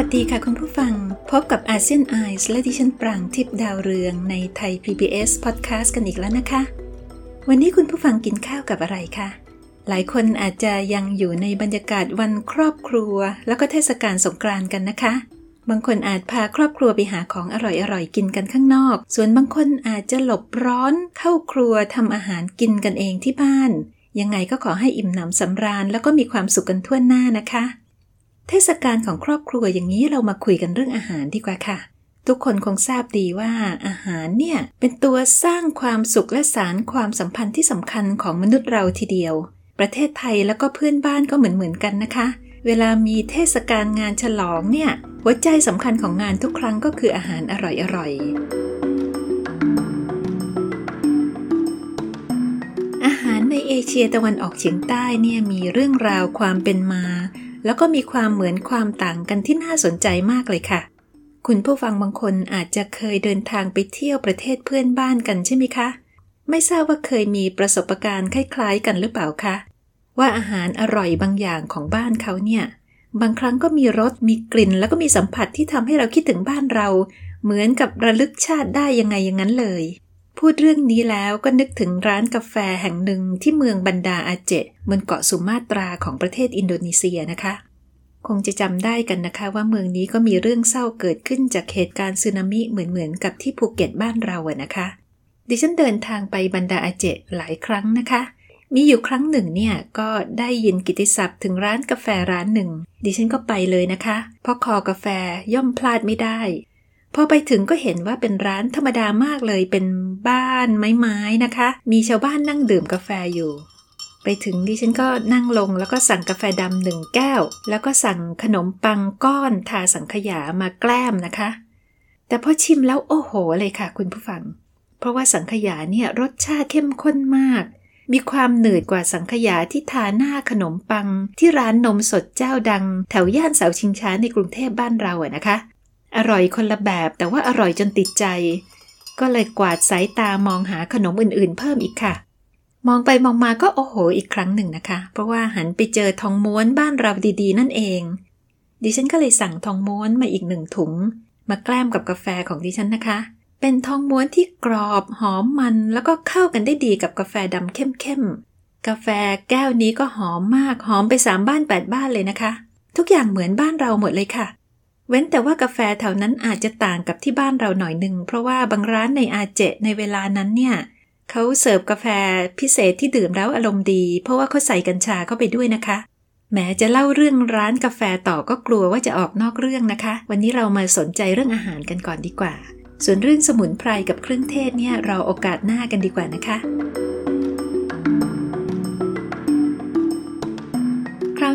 วัสดีค่ะคุณผู้ฟัง พบกับอาเซียนไอส์และดิฉันปรางทิพย์ดาวเรืองในไทย PBS Podcast กันอีกแล้วนะคะ วันนี้คุณผู้ฟังกินข้าวกับอะไรคะหลายคนอาจจะยังอยู่ในบรรยากาศวันครอบครัว แล้วก็เทศกาลสงกรานต์กันนะคะ บางคนอาจพาครอบครัวไปหาของอร่อยๆกินกันข้างนอก ส่วนบางคนอาจจะหลบร้อนเข้าครัวทำอาหารกินกันเองที่บ้าน ยังไงก็ขอให้อิ่มหนำสำราญแล้วก็มีความสุขกันทั่วหน้านะคะ เทศกาลของครอบครัวอย่างนี้เรามาคุยกันเรื่องอาหารดีกว่าค่ะ ทุกคนคงทราบดีว่าอาหารเนี่ยเป็นตัวสร้างความสุขและสารความสัมพันธ์ที่สำคัญของมนุษย์เราทีเดียว ประเทศไทยแล้วก็เพื่อนบ้านก็เหมือนเหมือนกันนะคะ เวลามีเทศกาลงานฉลองเนี่ยหัวใจสำคัญของงานทุกครั้งก็คืออาหารอร่อยๆอาหารในเอเชียตะวันออกเฉียงใต้เนี่ยมีเรื่องราวความเป็นมา แล้วก็มีความเหมือนความต่างกันที่น่าสนใจมากเลยค่ะ คุณผู้ฟังบางคนอาจจะเคยเดินทางไปเที่ยวประเทศเพื่อนบ้านกันใช่ไหมคะ ไม่ทราบว่าเคยมีประสบการณ์คล้าย ๆ กันหรือเปล่าคะ ว่าอาหารอร่อยบางอย่างของบ้านเขาเนี่ย บางครั้งก็มีรส มีกลิ่น แล้วก็มีสัมผัสที่ทำให้เราคิดถึงบ้านเรา เหมือนกับระลึกชาติได้ยังไงอย่างนั้นเลย พูดเรื่องนี้แล้วก็นึกถึงร้านกาแฟแห่งหนึ่งที่เมืองบันดาอาเจบนเกาะสุมาตราของประเทศอินโดนีเซียนะคะ คงจะจำได้กันนะคะว่าเมืองนี้ก็มีเรื่องเศร้าเกิดขึ้นจากเหตุการณ์สึนามิเหมือนๆกับที่ภูเก็ตบ้านเราอะนะคะ ดิฉันเดินทางไปบันดาอาเจหลายครั้งนะคะ มีอยู่ครั้งหนึ่งเนี่ยก็ได้ยินกิตติศัพท์ถึงร้านกาแฟร้านหนึ่ง ดิฉันก็ไปเลยนะคะ เพราะคอกาแฟย่อมพลาดไม่ได้ พอไปถึงก็เห็นว่าเป็นร้านธรรมดามากเลยเป็นบ้านไม้ๆนะคะ มีชาวบ้านนั่งดื่มกาแฟอยู่ ไปถึงดิฉันก็นั่งลงแล้วก็สั่งกาแฟดำหนึ่งแก้ว แล้วก็สั่งขนมปังก้อนทาสังขยามาแกล้มนะคะ แต่พอชิมแล้วโอ้โหเลยค่ะ คุณผู้ฟัง เพราะว่าสังขยาเนี่ยรสชาติเข้มข้นมากมีความหนืดกว่าสังขยาที่ทาหน้าขนมปัง ที่ร้านนมสดเจ้าดัง แถวย่านเสาชิงช้าในกรุงเทพบ้านเราอะนะคะ อร่อยคนละแบบแต่ว่าอร่อยจนติดใจ ก็เลยกวาดสายตามองหาขนมอื่นๆ เพิ่มอีกค่ะ มองไปมองมาก็โอ้โหอีกครั้งหนึ่งนะคะ เพราะว่าหันไปเจอทองม้วนบ้านเราดีๆ นั่นเอง ดิฉันก็เลยสั่งทองม้วนมาอีกหนึ่งถุง มาแกล้มกับกาแฟของดิฉันนะคะ เป็นทองม้วนที่กรอบหอมมันแล้วก็เข้ากันได้ดีกับกาแฟดำเข้มๆกาแฟแก้วนี้ก็หอมมากหอมไปสามบ้านแปดบ้านเลยนะคะ ทุกอย่างเหมือนบ้านเราหมดเลยค่ะ เว้นแต่ว่ากาแฟแถวนั้นอาจจะต่างกับที่บ้านเราหน่อยหนึ่ง เพราะว่าบางร้านในอาเจในเวลานั้นเนี่ยเขาเสิร์ฟกาแฟพิเศษที่ดื่มแล้วอารมณ์ดี เพราะว่าเขาใส่กัญชาเข้าไปด้วยนะคะ แม้จะเล่าเรื่องร้านกาแฟต่อก็กลัวว่าจะออกนอกเรื่องนะคะ วันนี้เรามาสนใจเรื่องอาหารกันก่อนดีกว่า ส่วนเรื่องสมุนไพรกับเครื่องเทศเนี่ยเราโอกาสหน้ากันดีกว่านะคะ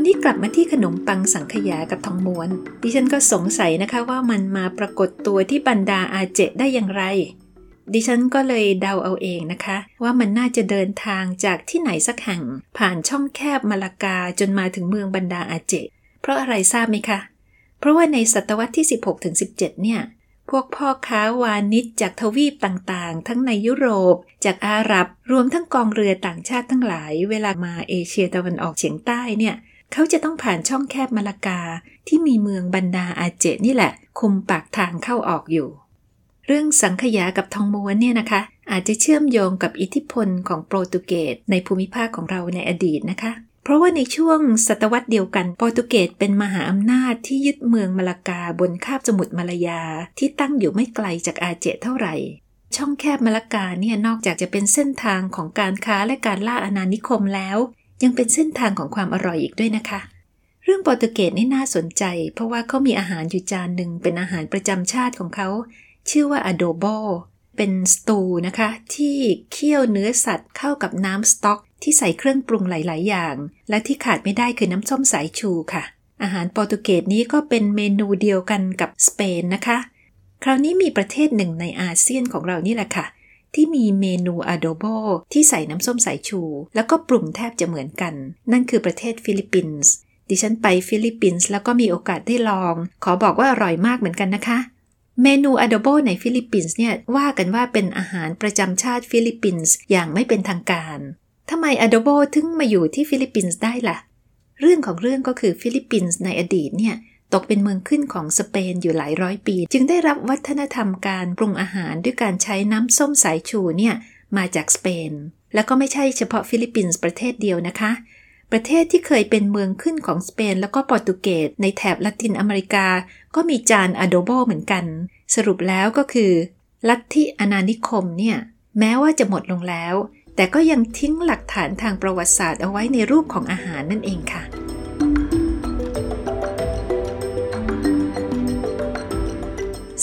นี้กลับมาที่ขนมปังสังขยากับทองม้วน ดิฉันก็สงสัยนะคะว่ามันมาปรากฏตัวที่บรรดาอาเจได้อย่างไร ดิฉันก็เลยเดาเอาเองนะคะ ว่ามันน่าจะเดินทางจากที่ไหนสักแห่ง ผ่านช่องแคบมาลากาจนมาถึงเมืองบรรดาอาเจ เพราะอะไรทราบไหมคะ เพราะว่าในศตวรรษที่ 16-17 เนี่ยพวกพ่อค้าวานิชจากทวีปต่างๆ ทั้งในยุโรป จากอาหรับ รวมทั้งกองเรือต่างชาติทั้งหลาย เวลามาเอเชียตะวันออกเฉียงใต้เนี่ย เขาจะต้องผ่านช่องแคบมาลากาที่มีเมืองบรรดาอาเจนี่แหละ คุมปากทางเข้าออกอยู่ เรื่องสังขยากับทองม้วนเนี่ยนะคะ อาจจะเชื่อมโยงกับอิทธิพลของโปรตุเกสในภูมิภาคของเราในอดีตนะคะ เพราะว่าในช่วงศตวรรษเดียวกัน โปรตุเกสเป็นมหาอำนาจที่ยึดเมืองมาลากาบนคาบสมุทรมาลายาที่ตั้งอยู่ไม่ไกลจากอาเจเท่าไหร่ช่องแคบมาลากาเนี่ยนอกจากจะเป็นเส้นทางของการค้าและการล่าอาณานิคมแล้ว ยังเป็นเส้นทางของความอร่อยอีกด้วยนะคะ เรื่องโปรตุเกสนี่น่าสนใจ เพราะว่าเขามีอาหารอยู่จานหนึ่งเป็นอาหารประจำชาติของเขา ชื่อว่า adobo เป็นสตูนะคะ ที่เคี่ยวเนื้อสัตว์เข้ากับน้ำสต๊อก ที่ใส่เครื่องปรุงหลาย ๆ อย่าง และที่ขาดไม่ได้คือน้ำส้มสายชูค่ะ อาหารโปรตุเกสนี้ก็เป็นเมนูเดียวกันกับสเปนนะคะ คราวนี้มีประเทศหนึ่งในอาเซียนของเรานี่แหละค่ะ ที่มีเมนูอะโดโบที่ใส่น้ำส้มสายชู แล้วก็ปรุงแทบจะเหมือนกัน นั่นคือประเทศฟิลิปปินส์ดิฉันไปฟิลิปปินส์แล้วก็มีโอกาสได้ลอง ขอบอกว่าอร่อยมากเหมือนกันนะคะ เมนูอะโดโบในฟิลิปปินส์เนี่ยว่ากันว่าเป็นอาหารประจำชาติฟิลิปปินส์อย่างไม่เป็นทางการทำไมอะโดโบถึงมาอยู่ที่ฟิลิปปินส์ได้ล่ะ เรื่องของเรื่องก็คือฟิลิปปินส์ในอดีตเนี่ย ตกเป็นเมืองขึ้นของสเปนอยู่หลายร้อยปี จึงได้รับวัฒนธรรมการปรุงอาหารด้วยการใช้น้ำส้มสายชูเนี่ยมาจากสเปน แล้วก็ไม่ใช่เฉพาะฟิลิปปินส์ประเทศเดียวนะคะ ประเทศที่เคยเป็นเมืองขึ้นของสเปน แล้วก็โปรตุเกสในแถบละตินอเมริกา ก็มีจานอะโดโบเหมือนกัน สรุปแล้วก็คือ ลัทธิอนานิคมเนี่ยแม้ว่าจะหมดลงแล้ว แต่ก็ยังทิ้งหลักฐานทางประวัติศาสตร์เอาไว้ในรูปของอาหารนั่นเองค่ะ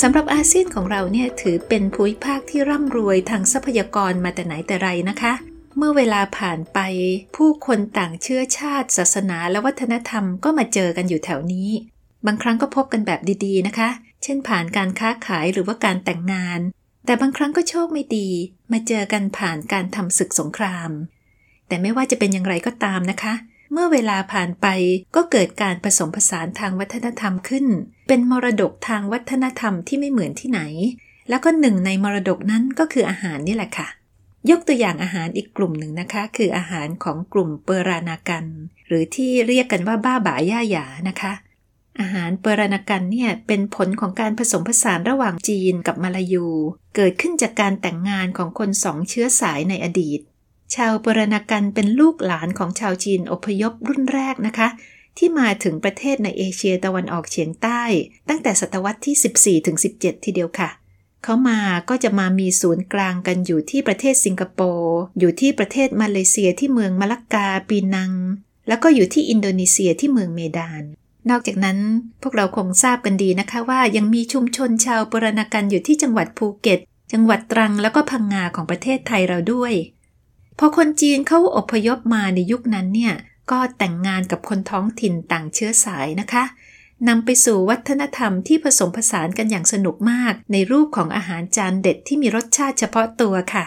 สำหรับอาเซียนของเราเนี่ยถือเป็นภูมิภาคที่ร่ำรวยทางทรัพยากรมาแต่ไหนแต่ไรนะคะ เมื่อเวลาผ่านไปผู้คนต่างเชื้อชาติ ศาสนาและวัฒนธรรมก็มาเจอกันอยู่แถวนี้ บางครั้งก็พบกันแบบดีๆนะคะ เช่นผ่านการค้าขายหรือว่าการแต่งงาน แต่บางครั้งก็โชคไม่ดี มาเจอกันผ่านการทำศึกสงคราม แต่ไม่ว่าจะเป็นอย่างไรก็ตามนะคะ เมื่อเวลาผ่านไปก็เกิดการผสมผสานทางวัฒนธรรมขึ้น เป็นมรดกทางวัฒนธรรมที่ไม่เหมือนที่ไหน แล้วก็หนึ่งในมรดกนั้นก็คืออาหารนี่แหละค่ะ ยกตัวอย่างอาหารอีกกลุ่มหนึ่งนะคะ คืออาหารของกลุ่มเปอรานากัน หรือที่เรียกกันว่าบ้าบ่าย่าหยานะคะอาหารเปอรานากันเนี่ยเป็นผลของการผสมผสานระหว่างจีนกับมาลายู เกิดขึ้นจากการแต่งงานของคนสองเชื้อสายในอดีต ชาวปรณกันเป็นลูกหลานของชาวจีนอพยพรุ่นแรกนะคะ ที่มาถึงประเทศในเอเชียตะวันออกเฉียงใต้ ตั้งแต่ศตวรรษที่ 14ถึง17 ทีเดียวค่ะเขามาก็จะมามีศูนย์กลางกันอยู่ที่ประเทศสิงคโปร์อยู่ที่ประเทศมาเลเซียที่เมืองมะลักกาปีนัง แล้วก็อยู่ที่อินโดนีเซียที่เมืองเมดาน นอกจากนั้นพวกเราคงทราบกันดีนะคะว่ายังมีชุมชนชาวปรณกันอยู่ที่จังหวัดภูเก็ต จังหวัดตรังแล้วก็พังงาของประเทศไทยเราด้วย พอคนจีนเข้าอพยพมาในยุคนั้นเนี่ยก็แต่งงานกับคนท้องถิ่นต่างเชื้อสายนะคะนำไปสู่วัฒนธรรมที่ผสมผสานกันอย่างสนุกมาก ในรูปของอาหารจานเด็ดที่มีรสชาติเฉพาะตัวค่ะ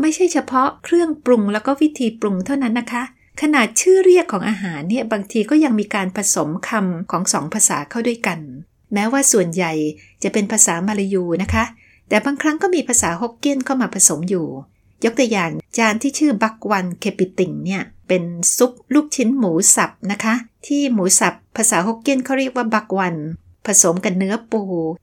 ไม่ใช่เฉพาะเครื่องปรุงแล้วก็วิธีปรุงเท่านั้นนะคะ ขนาดชื่อเรียกของอาหารเนี่ยบางทีก็ยังมีการผสมคำของสองภาษาเข้าด้วยกัน แม้ว่าส่วนใหญ่จะเป็นภาษามาลายูนะคะ แต่บางครั้งก็มีภาษาฮกเกี้ยนเข้ามาผสมอยู่ ยกตัวอย่างจานที่ชื่อบักวันเคปิติงเนี่ยเป็นซุปลูกชิ้นหมูสับนะคะ ที่หมูสับภาษาฮกเกี้ยนเขาเรียกว่าบักวัน ผสมกับเนื้อปู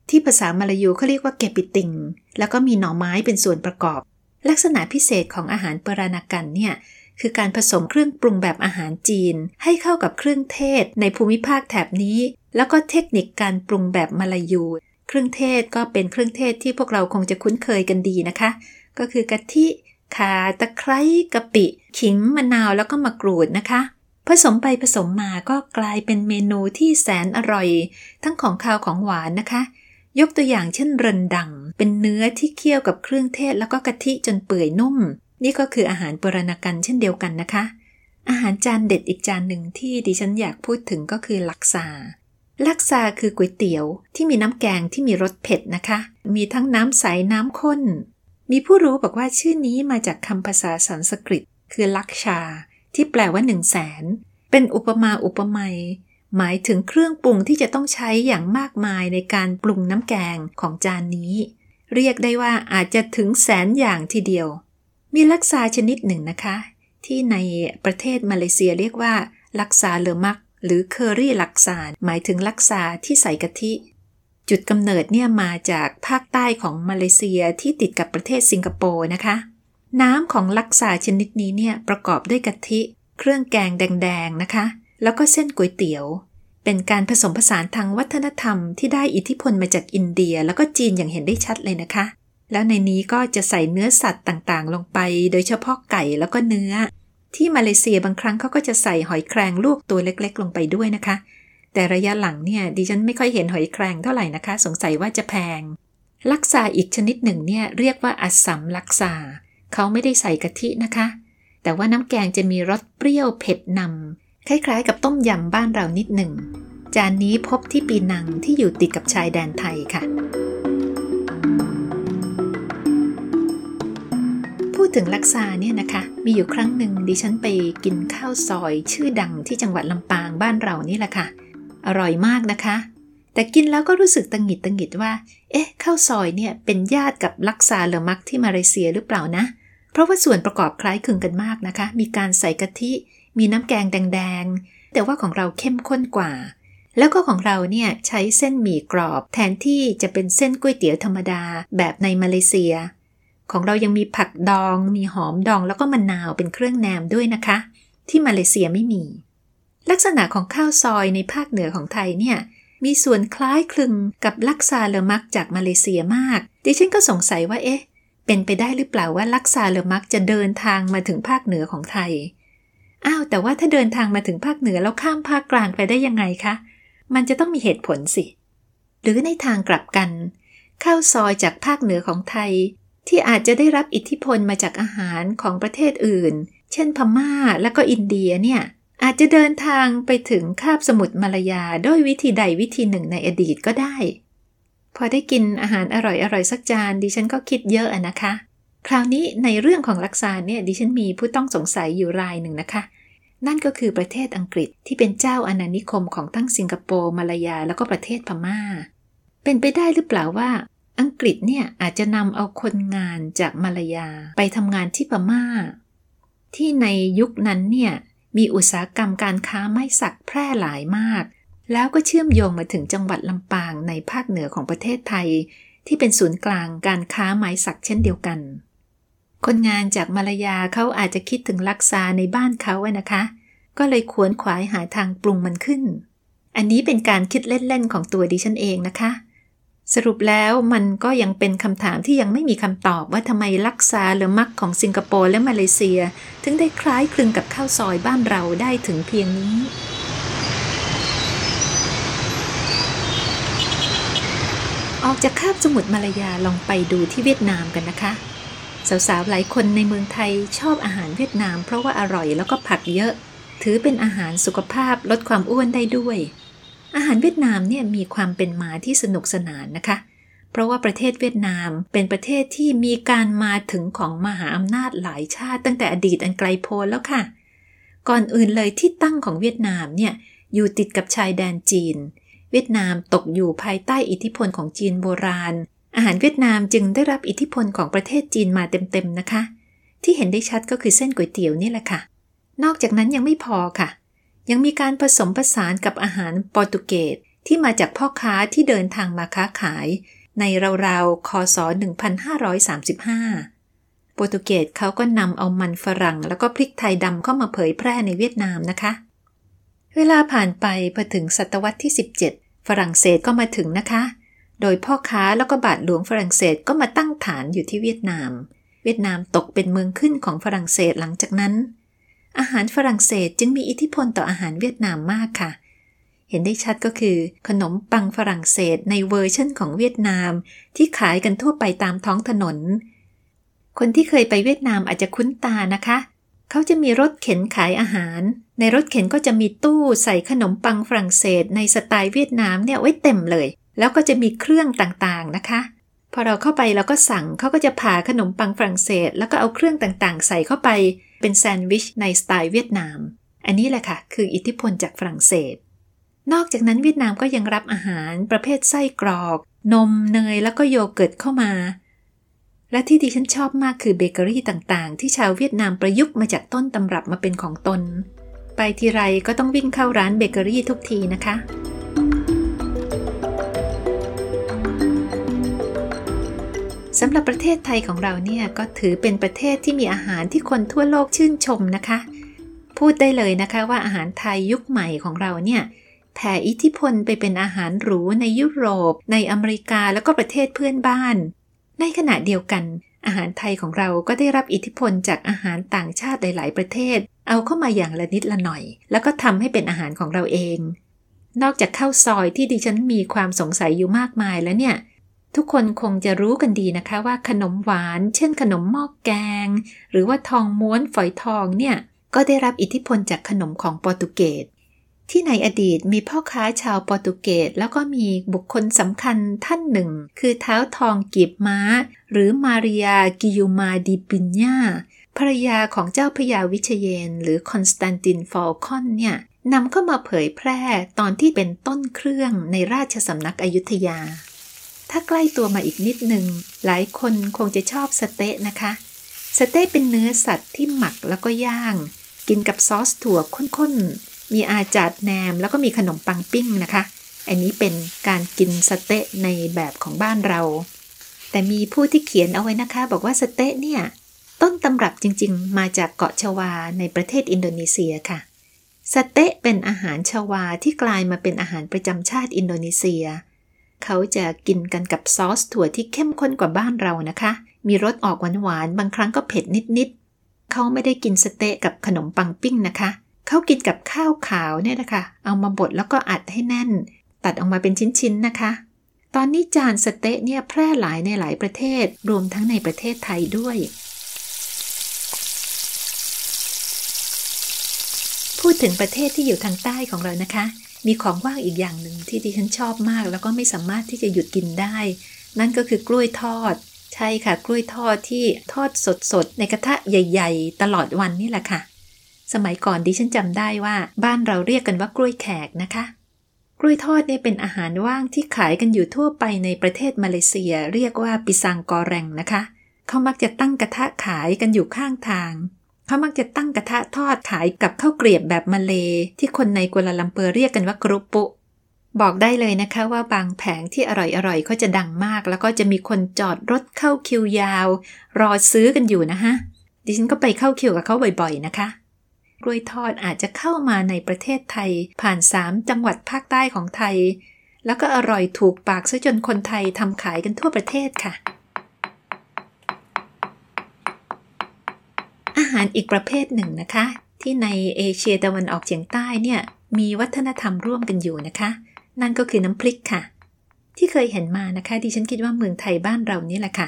ที่ภาษามาลายูเขาเรียกว่าเกปิติง แล้วก็มีหน่อไม้เป็นส่วนประกอบ ลักษณะพิเศษของอาหารเปรานากันเนี่ยคือการผสมเครื่องปรุงแบบอาหารจีน ให้เข้ากับเครื่องเทศในภูมิภาคแถบนี้ แล้วก็เทคนิคการปรุงแบบมาลายู เครื่องเทศก็เป็นเครื่องเทศที่พวกเราคงจะคุ้นเคยกันดีนะคะ ก็คือกะทิ ข่าตะไคร้กะปิ ขิงมะนาวแล้วก็มะกรูดนะคะ ผสมไปผสมมาก็กลายเป็นเมนูที่แสนอร่อย ทั้งของคาวของหวานนะคะ ยกตัวอย่างเช่นเรนดัง เป็นเนื้อที่เคี่ยวกับเครื่องเทศแล้วก็กะทิจนเปื่อยนุ่ม นี่ก็คืออาหารปรณกันเช่นเดียวกันนะคะ อาหารจานเด็ดอีกจานหนึ่งที่ดิฉันอยากพูดถึงก็คือลักซาลักซาคือก๋วยเตี๋ยวที่มีน้ำแกงที่มีรสเผ็ดนะคะ มีทั้งน้ำใสน้ำข้น มีผู้รู้บอกว่าชื่อนี้มาจากคำภาษาสันสกฤต คือลักชา ที่แปลว่าหนึ่งแสน เป็นอุปมาอุปไมยหมายถึงเครื่องปรุงที่จะต้องใช้อย่างมากมายในการปรุงน้ำแกงของจานนี้ เรียกได้ว่าอาจจะถึงแสนอย่างทีเดียว มีลักษาชนิดหนึ่งนะคะ ที่ในประเทศมาเลเซียเรียกว่าลักษาเลอมัก หรือเคอรี่ลักษาหมายถึงลักษาที่ใส่กะทิ จุดกำเนิดเนี่ยมาจากภาคใต้ของมาเลเซียที่ติดกับประเทศสิงคโปร์นะคะ น้ำของลักษาชนิดนี้เนี่ยประกอบด้วยกะทิ เครื่องแกงแดงๆนะคะ แล้วก็เส้นก๋วยเตี๋ยว เป็นการผสมผสานทางวัฒนธรรมที่ได้อิทธิพลมาจากอินเดียแล้วก็จีนอย่างเห็นได้ชัดเลยนะคะ แล้วในนี้ก็จะใส่เนื้อสัตว์ต่างๆ ลงไป โดยเฉพาะไก่แล้วก็เนื้อ ที่มาเลเซียบางครั้งเขาก็จะใส่หอยแครงลวกตัวเล็ก ๆ ลงไปด้วยนะคะ แต่ระยะหลังเนี่ยดิฉันไม่ค่อยเห็นหอยแครงเท่าไหร่นะคะ สงสัยว่าจะแพง ลักษาอีกชนิดหนึ่งเนี่ยเรียกว่าอัสสัมลักษาเขาไม่ได้ใส่กะทินะคะ แต่ว่าน้ำแกงจะมีรสเปรี้ยวเผ็ดนำคล้ายๆ กับต้มยำบ้านเรานิดหนึ่ง จานนี้พบที่ปีนังที่อยู่ติดกับชายแดนไทยค่ะ พูดถึงลักษาเนี่ยนะคะ มีอยู่ครั้งหนึ่งดิฉันไปกินข้าวซอยชื่อดังที่จังหวัดลำปางบ้านเรานี่แหละค่ะ อร่อยมากนะคะ แต่กินแล้วก็รู้สึกตังหิดตังหิดว่า เอ๊ะข้าวซอยเนี่ยเป็นญาติกับลักซาเลมักที่มาเลเซียหรือเปล่านะ เพราะว่าส่วนประกอบคล้ายคลึงกันมากนะคะ มีการใส่กะทิ มีน้ำแกงแดงๆ แต่ว่าของเราเข้มข้นกว่า แล้วก็ของเราเนี่ยใช้เส้นหมี่กรอบ แทนที่จะเป็นเส้นก๋วยเตี๋ยวธรรมดาแบบในมาเลเซีย ของเรายังมีผักดอง มีหอมดองแล้วก็มะนาวเป็นเครื่องแนมด้วยนะคะ ที่มาเลเซียไม่มี ลักษณะของข้าวซอยในภาคเหนือของไทยเนี่ยมีส่วนคล้ายคลึงกับลักซาเลมักจากมาเลเซียมาก ดิฉันก็สงสัยว่าเอ๊ะ เป็นไปได้หรือเปล่าว่าลักซาเลมักจะเดินทางมาถึงภาคเหนือของไทย อ้าวแต่ว่าถ้าเดินทางมาถึงภาคเหนือแล้วข้ามภาคกลางไปได้ยังไงคะ มันจะต้องมีเหตุผลสิ หรือในทางกลับกัน ข้าวซอยจากภาคเหนือของไทย ที่อาจจะได้รับอิทธิพลมาจากอาหารของประเทศอื่น เช่นพม่าและก็อินเดียเนี่ย อาจจะเดินทางไปถึงคาบสมุทรมาลายาด้วยวิธีใดวิธีหนึ่งในอดีตก็ได้ พอได้กินอาหารอร่อยๆสักจานดิฉันก็คิดเยอะนะคะ คราวนี้ในเรื่องของลักษาเนี่ยดิฉันมีผู้ต้องสงสัยอยู่รายหนึ่งนะคะ นั่นก็คือประเทศอังกฤษที่เป็นเจ้าอาณานิคมของทั้งสิงคโปร์มาลายาแล้วก็ประเทศพมา่า เป็นไปได้หรือเปล่าว่าอังกฤษเนี่ยอาจจะนำเอาคนงานจากมาลายาไปทำงานที่พมา่า ที่ในยุคนั้นเนี่ย มีอุตสาหกรรมการค้าไม้สักแพร่หลายมาก แล้วก็เชื่อมโยงมาถึงจังหวัดลำปางในภาคเหนือของประเทศไทย ที่เป็นศูนย์กลางการค้าไม้สักเช่นเดียวกัน คนงานจากมาลายาเขาอาจจะคิดถึงลักษาในบ้านเขาอะนะคะ ก็เลยขวนขวายหาทางปรุงมันขึ้น อันนี้เป็นการคิดเล่นๆของตัวดิฉันเองนะคะ สรุปแล้วมันก็ยังเป็นคำถามที่ยังไม่มีคำตอบว่าทำไมลักษาหรือมักของสิงคโปร์และมาเลเซีย ถึงได้คล้ายคลึงกับข้าวซอยบ้านเราได้ถึงเพียงนี้ ออกจากคาบสมุทรมาลายาลองไปดูที่เวียดนามกันนะคะ สาวๆหลายคนในเมืองไทยชอบอาหารเวียดนาม เพราะว่าอร่อยแล้วก็ผักเยอะ ถือเป็นอาหารสุขภาพลดความอ้วนได้ด้วย อาหารเวียดนามเนี่ยมีความเป็นมาที่สนุกสนานนะคะ เพราะว่าประเทศเวียดนามเป็นประเทศที่มีการมาถึงของมหาอำนาจหลายชาติตั้งแต่อดีตอันไกลโพ้นแล้วค่ะ ก่อนอื่นเลยที่ตั้งของเวียดนามเนี่ยอยู่ติดกับชายแดนจีน เวียดนามตกอยู่ภายใต้อิทธิพลของจีนโบราณ อาหารเวียดนามจึงได้รับอิทธิพลของประเทศจีนมาเต็มๆนะคะ ที่เห็นได้ชัดก็คือเส้นก๋วยเตี๋ยวนี่แหละค่ะ นอกจากนั้นยังไม่พอค่ะ ยังมีการผสมผสานกับอาหารโปรตุเกสที่มาจากพ่อค้าที่เดินทางมาค้าขาย ในราวๆคศ 1535 โปรตุเกสเขาก็นำเอามันฝรั่ง แล้วก็พริกไทยดำเข้ามาเผยแพร่ในเวียดนามนะคะ เวลาผ่านไปพอถึงศตวรรษที่ 17 ฝรั่งเศสก็มาถึงนะคะ โดยพ่อค้าแล้วก็บาทหลวงฝรั่งเศสก็มาตั้งฐานอยู่ที่เวียดนาม เวียดนามตกเป็นเมืองขึ้นของฝรั่งเศสหลังจากนั้น อาหารฝรั่งเศสจึงมีอิทธิพลต่ออาหารเวียดนามมากค่ะ เห็นได้ชัดก็คือ ขนมปังฝรั่งเศสในเวอร์ชั่นของเวียดนาม ที่ขายกันทั่วไปตามท้องถนน คนที่เคยไปเวียดนามอาจจะคุ้นตานะคะ เขาจะมีรถเข็นขายอาหาร ในรถเข็นก็จะมีตู้ใส่ขนมปังฝรั่งเศส ในสไตล์เวียดนามเนี่ยไว้เต็มเลย แล้วก็จะมีเครื่องต่างๆนะคะพอเราเข้าไปเราก็สั่งเขาก็จะผ่าขนมปังฝรั่งเศส แล้วก็เอาเครื่องต่างๆ ใส่เข้าไป เป็นแซนด์วิชในสไตล์เวียดนาม อันนี้แหละค่ะ คืออิทธิพลจากฝรั่งเศส นอกจากนั้นเวียดนามก็ยังรับอาหารประเภทไส้กรอก นมเนยแล้วก็โยเกิร์ตเข้ามา และที่ดิฉันชอบมากคือเบเกอรี่ต่างๆ ที่ชาวเวียดนามประยุกต์มาจากต้นตำรับมาเป็นของตน ไปทีไรก็ต้องวิ่งเข้าร้านเบเกอรี่ทุกทีนะคะ สำหรับประเทศไทยของเราเนี่ยก็ถือเป็นประเทศที่มีอาหารที่คนทั่วโลกชื่นชมนะคะ พูดได้เลยนะคะว่าอาหารไทยยุคใหม่ของเราเนี่ยแผ่อิทธิพลไปเป็นอาหารหรูในยุโรป ในอเมริกาแล้วก็ประเทศเพื่อนบ้าน ในขณะเดียวกัน อาหารไทยของเราก็ได้รับอิทธิพลจากอาหารต่างชาติหลาย ๆ ประเทศ เอาเข้ามาอย่างละนิดละหน่อย แล้วก็ทำให้เป็นอาหารของเราเอง นอกจากข้าวซอยที่ดิฉันมีความสงสัยอยู่มากมายแล้วเนี่ย ทุกคนคงจะรู้กันดีนะคะว่าขนมหวาน เช่นขนมหม้อกแกง หรือว่าทองม้วนฝอยทองเนี่ย ก็ได้รับอิทธิพลจากขนมของโปรตุเกสที่ในอดีตมีพ่อค้าชาวโปรตุเกสแล้วก็มีบุคคลสำคัญท่านหนึ่ง คือท้าวทองกีบม้า หรือมารีอากูโยมาร์ เด ปิญญาภรรยาของเจ้าพระยาวิชเยนทร์ หรือคอนสแตนตินฟอลคอนเนี่ยนำเข้ามาเผยแพร่ตอนที่เป็นต้นเครื่องในราชสำนักอยุธยา ถ้าใกล้ตัวมาอีกนิดหนึ่งหลายคนคงจะชอบสะเต๊ะนะคะ สะเต๊ะเป็นเนื้อสัตว์ที่หมักแล้วก็ย่าง กินกับซอสถั่วข้นๆ มีอาจาดแหนมแล้วก็มีขนมปังปิ้งนะคะ อันนี้เป็นการกินสเต๊ะในแบบของบ้านเรา แต่มีผู้ที่เขียนเอาไว้นะคะ บอกว่าสเต๊ะเนี่ยต้นตำรับจริงๆ มาจากเกาะชวาในประเทศอินโดนีเซียค่ะ สเต๊ะเป็นอาหารชวาที่กลายมาเป็นอาหารประจำชาติอินโดนีเซีย เขาจะกินกันกับซอสถั่วที่เข้มข้นกว่าบ้านเรานะคะ มีรสออกหวานๆ บางครั้งก็เผ็ดนิดๆ เขาไม่ได้กินสเต๊ะกับขนมปังปิ้งนะคะ เขากินกับข้าวขาวเนี่ยนะคะ เอามาบดแล้วก็อัดให้แน่น ตัดออกมาเป็นชิ้นๆ นะคะ ตอนนี้จานสเต๊ะเนี่ยแพร่หลายในหลายประเทศ รวมทั้งในประเทศไทยด้วยพูดถึงประเทศที่อยู่ทางใต้ของเรานะคะ มีของว่างอีกอย่างหนึ่งที่ดิฉันชอบมาก แล้วก็ไม่สามารถที่จะหยุดกินได้ นั่นก็คือกล้วยทอด ใช่ค่ะ กล้วยทอดที่ทอดสดๆ ในกระทะใหญ่ ๆ ตลอดวันนี่แหละค่ะ สมัยก่อนดิฉันจำได้ว่า บ้านเราเรียกกันว่ากล้วยแขกนะคะ กล้วยทอดเนี่ยเป็นอาหารว่างที่ขายกันอยู่ทั่วไปในประเทศมาเลเซีย เรียกว่าปิซังกอแรงนะคะ เขามักจะตั้งกระทะขายกันอยู่ข้างทาง เขามักจะตั้งกระทะทอดขายกับข้าวเกลียบแบบมาเลที่คนในกัวลาลัมเปอร์เรียกกันว่ากรุปปุ บอกได้เลยนะคะว่าบางแผงที่อร่อยๆเขาจะดังมาก แล้วก็จะมีคนจอดรถเข้าคิวยาว รอซื้อกันอยู่นะฮะ ดิฉันก็ไปเข้าคิวกับเขาบ่อยๆนะคะ กล้วยทอดอาจจะเข้ามาในประเทศไทย ผ่าน3จังหวัดภาคใต้ของไทย แล้วก็อร่อยถูกปากซะจนคนไทยทำขายกันทั่วประเทศค่ะ อาหารอีกประเภทหนึ่งนะคะ ที่ในเอเชียตะวันออกเฉียงใต้เนี่ยมีวัฒนธรรมร่วมกันอยู่นะคะ นั่นก็คือน้ำพริกค่ะ ที่เคยเห็นมานะคะดิฉันคิดว่าเมืองไทยบ้านเรานี่แหละค่ะ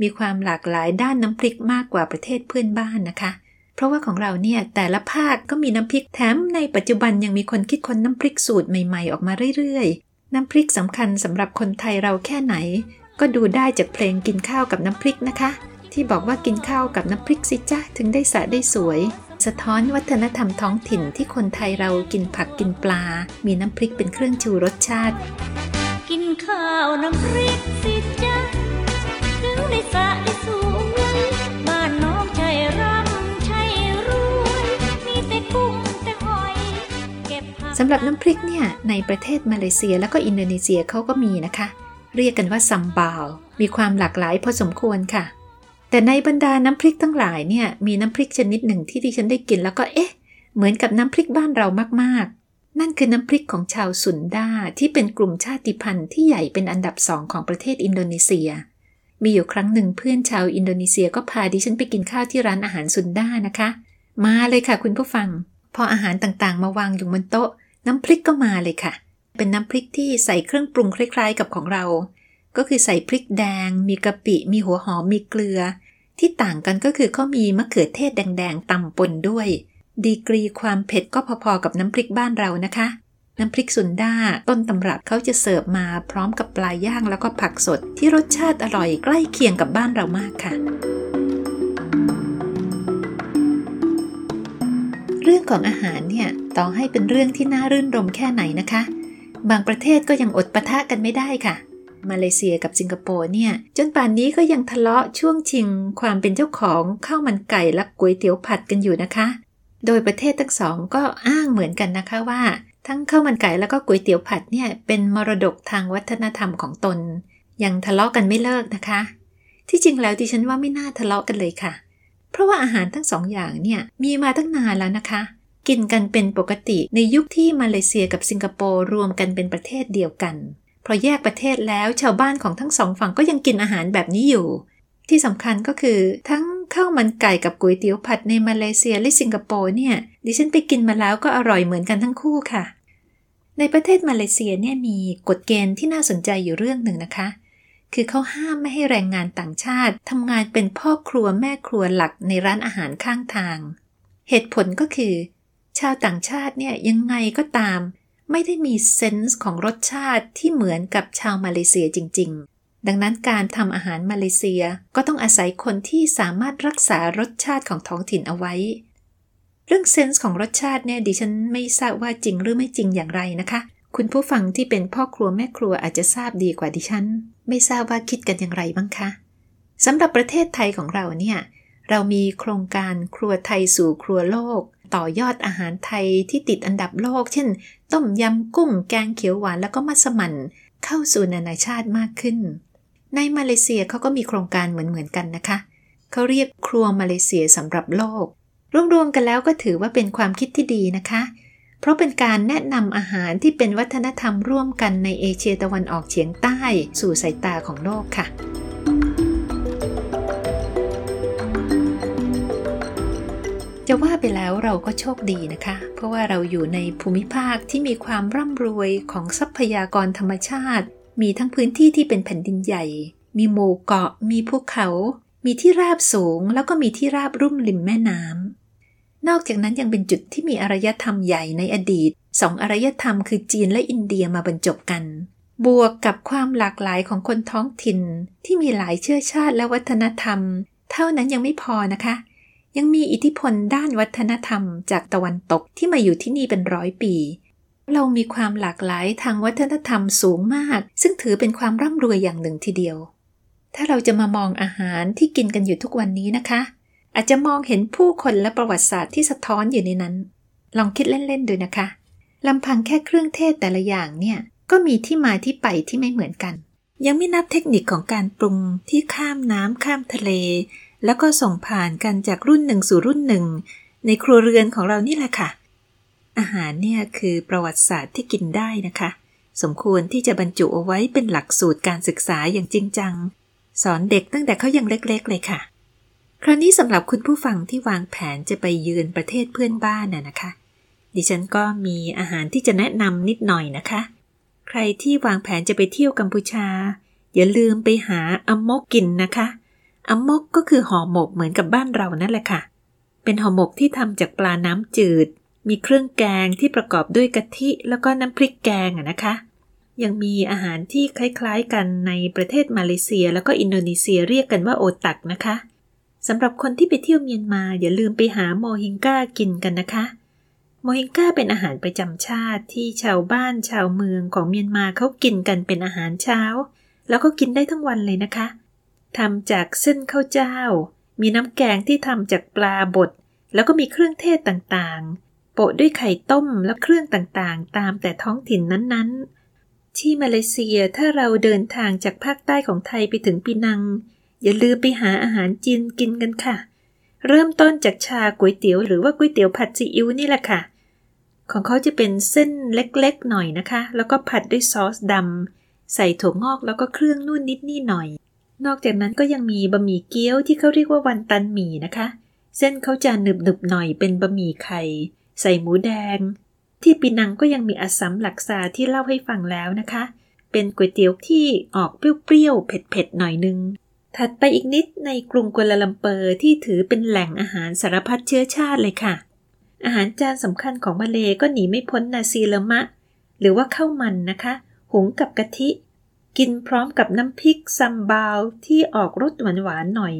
มีความหลากหลายด้านน้ำพริกมากกว่าประเทศเพื่อนบ้านนะคะ เพราะว่าของเราเนี่ยแต่ละภาคก็มีน้ำพริกแถมในปัจจุบันยังมีคนคิดค้นน้ำพริกสูตรใหม่ๆ ออกมาเรื่อยๆ น้ำพริกสำคัญสำหรับคนไทยเราแค่ไหน ก็ดูได้จากเพลงกินข้าวกับน้ำพริกนะคะ ที่บอกว่ากินข้าวกับน้ำพริกสิจ้าถึงได้สะได้สวย สะท้อนวัฒนธรรมท้องถิ่นที่คนไทยเรากินผักกินปลา มีน้ำพริกเป็นเครื่องชูรสชาติ กินข้าวน้ำพริกสิจ้าถึงได้สะได้สวยบ้านน้องใจร่ำใจรวยมีแต่กุ้งแต่หอยเก็บสำหรับน้ำพริกเนี่ยในประเทศมาเลเซียแล้วก็อินโดนีเซียเขาก็มีนะคะ เรียกกันว่าซัมบาลมีความหลากหลายพอสมควรค่ะ แต่ในบรรดาน้ำพริกทั้งหลายเนี่ยมีน้ำพริกชนิดหนึ่งที่ดิฉันได้กินแล้วก็เอ๊ะ เหมือนกับน้ำพริกบ้านเรามากๆ นั่นคือน้ำพริกของชาวสุนดาที่เป็นกลุ่มชาติพันธุ์ที่ใหญ่เป็นอันดับสองของประเทศอินโดนีเซีย มีอยู่ครั้งหนึ่งเพื่อนชาวอินโดนีเซียก็พาดิฉันไปกินข้าวที่ร้านอาหารสุนดานะคะ มาเลยค่ะคุณผู้ฟัง พออาหารต่างๆ มาวางอยู่บนโต๊ะ น้ำพริกก็มาเลยค่ะ เป็นน้ำพริกที่ใส่เครื่องปรุงคล้าย ๆ กับของเรา ก็คือใส่พริกแดง มีกะปิ มีหัวหอม มีเกลือ ที่ต่างกันก็คือเขามีมะเขือเทศแดงๆตำปนด้วย ดีกรีความเผ็ดก็พอๆกับน้ำพริกบ้านเรานะคะ น้ำพริกสุนด้าต้นตำรับเขาจะเสิร์ฟมาพร้อมกับปลาย่างแล้วก็ผักสดที่รสชาติอร่อยใกล้เคียงกับบ้านเรามากค่ะ เรื่องของอาหารเนี่ยต่อให้เป็นเรื่องที่น่ารื่นรมแค่ไหนนะคะ บางประเทศก็ยังอดปะทะกันไม่ได้ค่ะ มาเลเซียกับสิงคโปร์เนี่ย จนป่านนี้ก็ยังทะเลาะช่วงชิงความเป็นเจ้าของข้าวมันไก่และก๋วยเตี๋ยวผัดกันอยู่นะคะ โดยประเทศทั้งสองก็อ้างเหมือนกันนะคะว่า ทั้งข้าวมันไก่แล้วก็ก๋วยเตี๋ยวผัดเนี่ยเป็นมรดกทางวัฒนธรรมของตน ยังทะเลาะกันไม่เลิกนะคะ ที่จริงแล้วดิฉันว่าไม่น่าทะเลาะกันเลยค่ะ เพราะว่าอาหารทั้งสองอย่างเนี่ยมีมาตั้งนานแล้วนะคะกินกันเป็นปกติในยุคที่มาเลเซียกับสิงคโปร์รวมกันเป็นประเทศเดียวกัน พอแยกประเทศแล้วชาวบ้านของทั้งสองฝั่งก็ยังกินอาหารแบบนี้อยู่ ที่สำคัญก็คือทั้งข้าวมันไก่กับก๋วยเตี๋ยวผัดในมาเลเซียและสิงคโปร์เนี่ย ดิฉันไปกินมาแล้วก็อร่อยเหมือนกันทั้งคู่ค่ะ ในประเทศมาเลเซียเนี่ยมีกฎเกณฑ์ที่น่าสนใจอยู่เรื่องหนึ่งนะคะ คือเขาห้ามไม่ให้แรงงานต่างชาติทำงานเป็นพ่อครัวแม่ครัวหลักในร้านอาหารข้างทาง เหตุผลก็คือ ชาวต่างชาติเนี่ยยังไงก็ตาม ไม่ได้มีเซนส์ของรสชาติที่เหมือนกับชาวมาเลเซียจริง ๆ ดังนั้นการทำอาหารมาเลเซียก็ต้องอาศัยคนที่สามารถรักษารสชาติของท้องถิ่นเอาไว้ เรื่องเซนส์ของรสชาติเนี่ยดิฉันไม่ทราบว่าจริงหรือไม่จริงอย่างไรนะคะ คุณผู้ฟังที่เป็นพ่อครัวแม่ครัวอาจจะทราบดีกว่าดิฉัน ไม่ทราบว่าคิดกันอย่างไรบ้างคะสำหรับประเทศไทยของเราเนี่ยเรามีโครงการครัวไทยสู่ครัวโลก ต่อยอดอาหารไทยที่ติดอันดับโลก เช่น ต้มยำกุ้งแกงเขียวหวานแล้วก็มัสมั่นเข้าสู่นานาชาติมากขึ้น ในมาเลเซียเขาก็มีโครงการเหมือนๆกันนะคะเขาเรียกครัวมาเลเซียสำหรับโลก รวมๆกันแล้วก็ถือว่าเป็นความคิดที่ดีนะคะ เพราะเป็นการแนะนำอาหารที่เป็นวัฒนธรรมร่วมกันในเอเชียตะวันออกเฉียงใต้ สู่สายตาของโลกค่ะ จะว่าไปแล้วเราก็โชคดีนะคะ เพราะว่าเราอยู่ในภูมิภาคที่มีความร่ำรวยของทรัพยากรธรรมชาติ มีทั้งพื้นที่ที่เป็นแผ่นดินใหญ่ มีหมู่เกาะ มีภูเขา มีที่ราบสูง แล้วก็มีที่ราบรุ่มริมแม่น้ำนอกจากนั้นยังเป็นจุดที่มีอารยธรรมใหญ่ในอดีตสองอารยธรรมคือจีนและอินเดียมาบรรจบกัน บวกกับความหลากหลายของคนท้องถิ่นที่มีหลายเชื้อชาติและวัฒนธรรม เท่านั้นยังไม่พอนะคะ ยังมีอิทธิพลด้านวัฒนธรรมจากตะวันตกที่มาอยู่ที่นี่เป็นร้อยปี เรามีความหลากหลายทางวัฒนธรรมสูงมาก ซึ่งถือเป็นความร่ำรวยอย่างหนึ่งทีเดียว ถ้าเราจะมามองอาหารที่กินกันอยู่ทุกวันนี้นะคะ อาจจะมองเห็นผู้คนและประวัติศาสตร์ที่สะท้อนอยู่ในนั้น ลองคิดเล่นๆดูนะคะลำพังแค่เครื่องเทศแต่ละอย่างเนี่ยก็มีที่มาที่ไปที่ไม่เหมือนกัน ยังไม่นับเทคนิคของการปรุงที่ข้ามน้ำข้ามทะเล แล้วก็ส่งผ่านกันจากรุ่นหนึ่งสู่รุ่นหนึ่ง ในครัวเรือนของเรานี่แหละค่ะ อาหารเนี่ยคือประวัติศาสตร์ที่กินได้นะคะ สมควรที่จะบรรจุเอาไว้เป็นหลักสูตรการศึกษาอย่างจริงจัง สอนเด็กตั้งแต่เขายังเล็กๆเลยค่ะ คราวนี้สำหรับคุณผู้ฟังที่วางแผนจะไปเยือนประเทศเพื่อนบ้านน่ะนะคะ ดิฉันก็มีอาหารที่จะแนะนำนิดหน่อยนะคะ ใครที่วางแผนจะไปเที่ยวกัมพูชา อย่าลืมไปหาอมมกกินนะคะ อัมมกก็คือห่อหมกเหมือนกับบ้านเรานั่นแหละค่ะ เป็นห่อหมกที่ทำจากปลาน้ำจืด มีเครื่องแกงที่ประกอบด้วยกะทิ แล้วก็น้ำพริกแกงนะคะ ยังมีอาหารที่คล้ายๆกันในประเทศมาเลเซีย แล้วก็อินโดนีเซียเรียกกันว่าโอตักนะคะสำหรับคนที่ไปเที่ยวเมียนมาอย่าลืมไปหาโมฮิงก้ากินกันนะคะ โมฮิงก้าเป็นอาหารประจำชาติที่ชาวบ้านชาวเมืองของเมียนมาเขากินกันเป็นอาหารเช้า แล้วก็กินได้ทั้งวันเลยนะคะ ทำจากเส้นข้าวเจ้า มีน้ำแกงที่ทำจากปลาบด แล้วก็มีเครื่องเทศต่างๆ โปะด้วยไข่ต้มและเครื่องต่างๆ ตามแต่ท้องถิ่นนั้นๆ ที่มาเลเซียถ้าเราเดินทางจากภาคใต้ของไทยไปถึงปีนัง อย่าลืมไปหาอาหารจีนกินกันค่ะ เริ่มต้นจากชาก๋วยเตี๋ยวหรือว่าก๋วยเตี๋ยวผัดซีอิ๊วนี่แหละค่ะ ของเขาจะเป็นเส้นเล็กๆหน่อยนะคะ แล้วก็ผัดด้วยซอสดำใส่ถั่วงอกแล้วก็เครื่องนู่นนิดนี่หน่อย นอกจากนั้นก็ยังมีบะหมี่เกี๊ยวที่เขาเรียกว่าวันตันหมี่นะคะ เส้นเขาจะหนึบหนึบหน่อยเป็นบะหมี่ไข่ ใส่หมูแดง ที่ปีนังก็ยังมีอาสัมหลักซาที่เล่าให้ฟังแล้วนะคะ เป็นก๋วยเตี๋ยวที่ออกเปรี้ยวๆเผ็ดๆหน่อยนึง ถัดไปอีกนิดในกรุงกัวลาลัมเปอร์ที่ถือเป็นแหล่งอาหารสารพัดเชื้อชาติเลยค่ะ อาหารจานสำคัญของมาเลก็หนีไม่พ้นนาซีเลมะ หรือว่าข้าวมันนะคะ หุงกับกะทิ กินพร้อมกับน้ำพริกซัมบาวที่ออกรสหวานๆหน่อย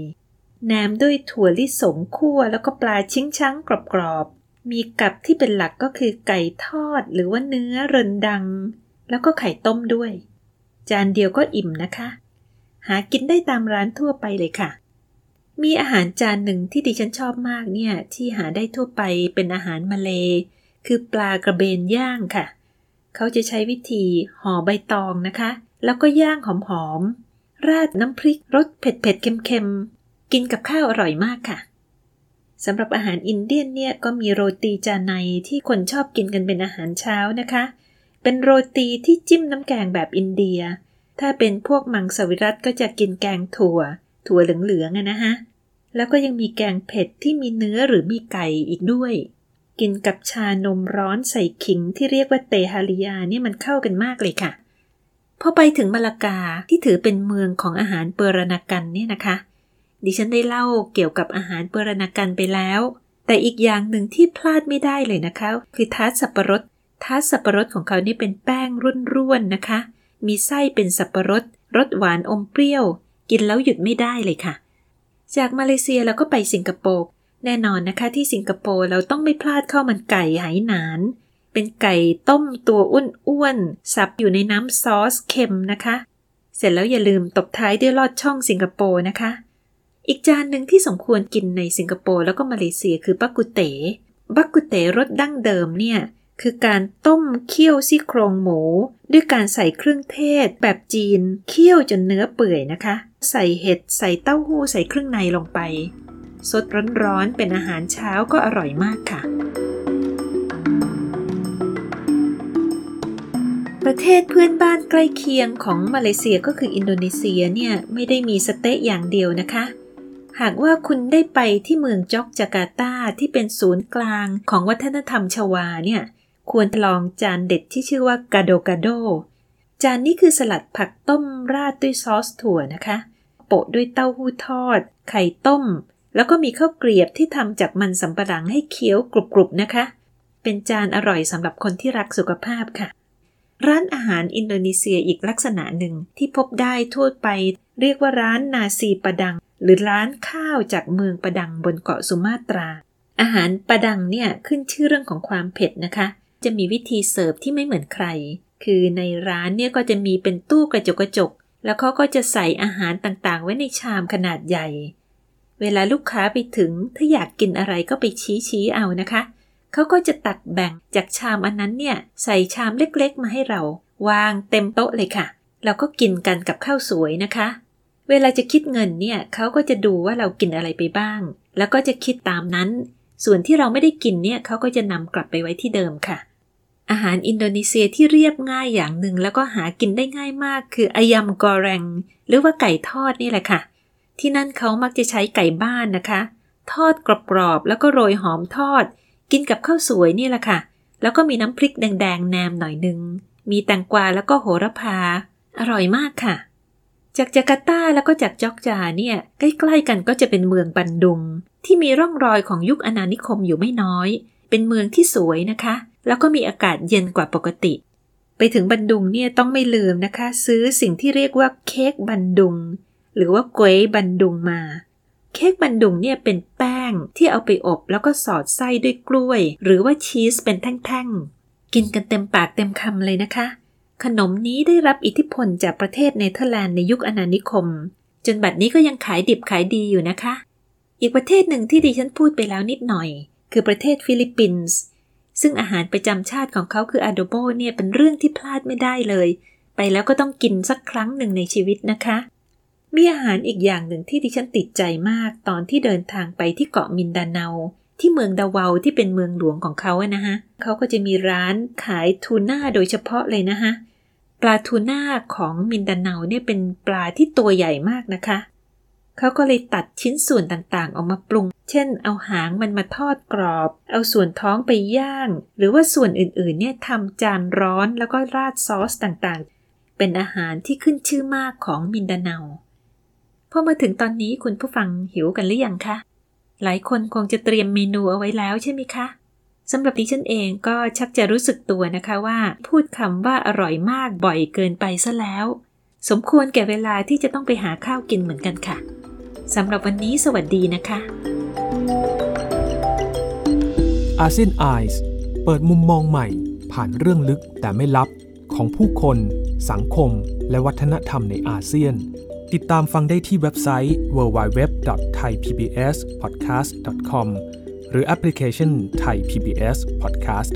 แหนมด้วยถั่วลิสงคั่วแล้วก็ปลาชิ้งช้างกรอบๆ มีกับที่เป็นหลักก็คือไก่ทอดหรือว่าเนื้อเรินดัง แล้วก็ไข่ต้มด้วย จานเดียวก็อิ่มนะคะ หากินได้ตามร้านทั่วไปเลยค่ะ มีอาหารจานหนึ่งที่ดิฉันชอบมากเนี่ยที่หาได้ทั่วไปเป็นอาหารมาเล คือปลากระเบนย่างค่ะ เขาจะใช้วิธีห่อใบตองนะคะ แล้วก็ย่างหอมๆ ราดน้ำพริกรสเผ็ดๆ เค็มๆ กินกับข้าวอร่อยมากค่ะสำหรับอาหารอินเดียนเนี่ยก็มีโรตีจานในที่คนชอบกินกันเป็นอาหารเช้านะคะ เป็นโรตีที่จิ้มน้ำแกงแบบอินเดีย ถ้าเป็นพวกมังสวิรัตก็จะกินแกงถั่ว ถั่วเหลืองๆนะฮะ แล้วก็ยังมีแกงเผ็ดที่มีเนื้อหรือมีไก่อีกด้วย กินกับชานมร้อนใส่ขิงที่เรียกว่าเตฮาริยาเนี่ยมันเข้ากันมากเลยค่ะ พอไปถึงมาลากาที่ถือเป็นเมืองของอาหารเปรนากันเนี่ยนะคะ ดิฉันได้เล่าเกี่ยวกับอาหารเปรนากันไปแล้ว แต่อีกอย่างหนึ่งที่พลาดไม่ได้เลยนะคะ คือทาร์ตสับปะรดทาร์ตสับปะรดของเขานี่เป็นแป้งร่วนๆนะคะ มีไส้เป็นสับปะรดรสหวานอมเปรี้ยว กินแล้วหยุดไม่ได้เลยค่ะ จากมาเลเซียเราก็ไปสิงคโปร์แน่นอนนะคะ ที่สิงคโปร์เราต้องไม่พลาดข้าวมันไก่ไหหนาน เป็นไก่ต้มตัวอ้วนๆสับอยู่ในน้ำซอสเค็มนะคะ เสร็จแล้วอย่าลืมตบท้ายด้วยลอดช่องสิงคโปร์นะคะ อีกจานหนึ่งที่สมควรกินในสิงคโปร์แล้วก็มาเลเซียคือบักกุเต๋บักกุเต๋รสดั้งเดิมเนี่ยคือการต้มเคี่ยวซี่โครงหมู ด้วยการใส่เครื่องเทศแบบจีนเคี่ยวจนเนื้อเปื่อยนะคะ ใส่เห็ดใส่เต้าหู้ใส่เครื่องในลงไป สดร้อนๆเป็นอาหารเช้าก็อร่อยมากค่ะ ประเทศเพื่อนบ้านใกล้เคียงของมาเลเซียก็คืออินโดนีเซียเนี่ยไม่ได้มีสเต๊ะอย่างเดียวนะคะ หากว่าคุณได้ไปที่เมืองจ็อกจาการ์ตาที่เป็นศูนย์กลางของวัฒนธรรมชวาเนี่ยควรลองจานเด็ดที่ชื่อว่ากาโดกาโด จานนี้คือสลัดผักต้มราดด้วยซอสถั่วนะคะ โปะด้วยเต้าหู้ทอด ไข่ต้ม แล้วก็มีข้าวเกลียบที่ทำจากมันสำปะหลังให้เคี้ยวกรุบๆนะคะ เป็นจานอร่อยสำหรับคนที่รักสุขภาพค่ะ ร้านอาหารอินโดนีเซียอีกลักษณะหนึ่งที่พบได้ทั่วไป เรียกว่าร้านนาซีปะดัง หรือร้านข้าวจากเมืองปะดังบนเกาะสุมาตรา อาหารปะดังเนี่ยขึ้นชื่อเรื่องของความเผ็ดนะคะ จะมีวิธีเสิร์ฟที่ไม่เหมือนใคร คือในร้านเนี่ยก็จะมีเป็นตู้กระจกกระจก แล้วเขาก็จะใส่อาหารต่างๆ ไว้ในชามขนาดใหญ่ เวลาลูกค้าไปถึงถ้าอยากกินอะไรก็ไปชี้ชี้เอานะคะ เขาก็จะตักแบ่งจากชามอันนั้นเนี่ยใส่ชามเล็กๆมาให้เรา วางเต็มโต๊ะเลยค่ะ เราก็กินกันกับข้าวสวยนะคะ เวลาจะคิดเงินเนี่ยเขาก็จะดูว่าเรากินอะไรไปบ้าง แล้วก็จะคิดตามนั้น ส่วนที่เราไม่ได้กินเนี่ยเขาก็จะนำกลับไปไว้ที่เดิมค่ะ อาหารอินโดนีเซียที่เรียบง่ายอย่างหนึ่งแล้วก็หากินได้ง่ายมาก คืออายำกอแรง หรือว่าไก่ทอดนี่แหละค่ะ ที่นั่นเขามักจะใช้ไก่บ้านนะคะ ทอดกรอบๆแล้วก็โรยหอมทอด กินกับข้าวสวยนี่แหละค่ะ แล้วก็มีน้ำพริกแดงๆแนมหน่อยนึง มีแตงกวาแล้วก็โหระพา อร่อยมากค่ะ จากจาการ์ตาแล้วก็จากจอกจาเนี่ย ใกล้ๆกันก็จะเป็นเมืองบันดุง ที่มีร่องรอยของยุคอาณานิคมอยู่ไม่น้อย เป็นเมืองที่สวยนะคะ แล้วก็มีอากาศเย็นกว่าปกติ ไปถึงบันดุงเนี่ยต้องไม่ลืมนะคะ ซื้อสิ่งที่เรียกว่าเค้กบันดุง หรือว่ากวยบันดุงมา เค้กบันดุงเนี่ยเป็นแป้งที่เอาไปอบแล้วก็สอดไส้ด้วยกล้วย หรือว่าชีสเป็นแท่งๆ กินกันเต็มปากเต็มคำเลยนะคะ ขนมนี้ได้รับอิทธิพลจากประเทศเนเธอร์แลนด์ในยุคอาณานิคม จนบัดนี้ก็ยังขายดิบขายดีอยู่นะคะ อีกประเทศหนึ่งที่ดิฉันพูดไปแล้วนิดหน่อย คือประเทศฟิลิปปินส์ซึ่งอาหารประจำชาติของเขาคืออะโดโบเนี่ยเป็นเรื่องที่พลาดไม่ได้เลย ไปแล้วก็ต้องกินสักครั้งหนึ่งในชีวิตนะคะ มีอาหารอีกอย่างหนึ่งที่ดิฉันติดใจมากตอนที่เดินทางไปที่เกาะมินดาเนา ที่เมืองดาวาที่เป็นเมืองหลวงของเขาอะนะฮะเขาก็จะมีร้านขายทูน่าโดยเฉพาะเลยนะคะปลาทูน่าของมินดาเนาเนี่ยเป็นปลาที่ตัวใหญ่มากนะคะ เขาก็เลยตัดชิ้นส่วนต่างๆ ออกมาปรุง เช่น เอาหางมันมาทอดกรอบ เอาส่วนท้องไปย่าง หรือว่าส่วนอื่นๆเนี่ยทำจานร้อนแล้วก็ราดซอสต่างๆ เป็นอาหารที่ขึ้นชื่อมากของมินดาเนา พอมาถึงตอนนี้คุณผู้ฟังหิวกันหรือยังคะ หลายคนคงจะเตรียมเมนูเอาไว้แล้วใช่ไหมคะสำหรับดิฉันเองก็ชักจะรู้สึกตัวนะคะว่า พูดคำว่าอร่อยมากบ่อยเกินไปซะแล้ว สมควรแก่เวลาที่จะต้องไปหาข้าวกินเหมือนกันค่ะสำหรับวันนี้สวัสดีนะคะ อาเซียนไอส์เปิดมุมมองใหม่ ผ่านเรื่องลึกแต่ไม่ลับของผู้คน สังคม และวัฒนธรรมในอาเซียน ติดตามฟังได้ที่เว็บไซต์ www.thaipbspodcast.com หรือแอปพลิเคชัน Thai PBS Podcast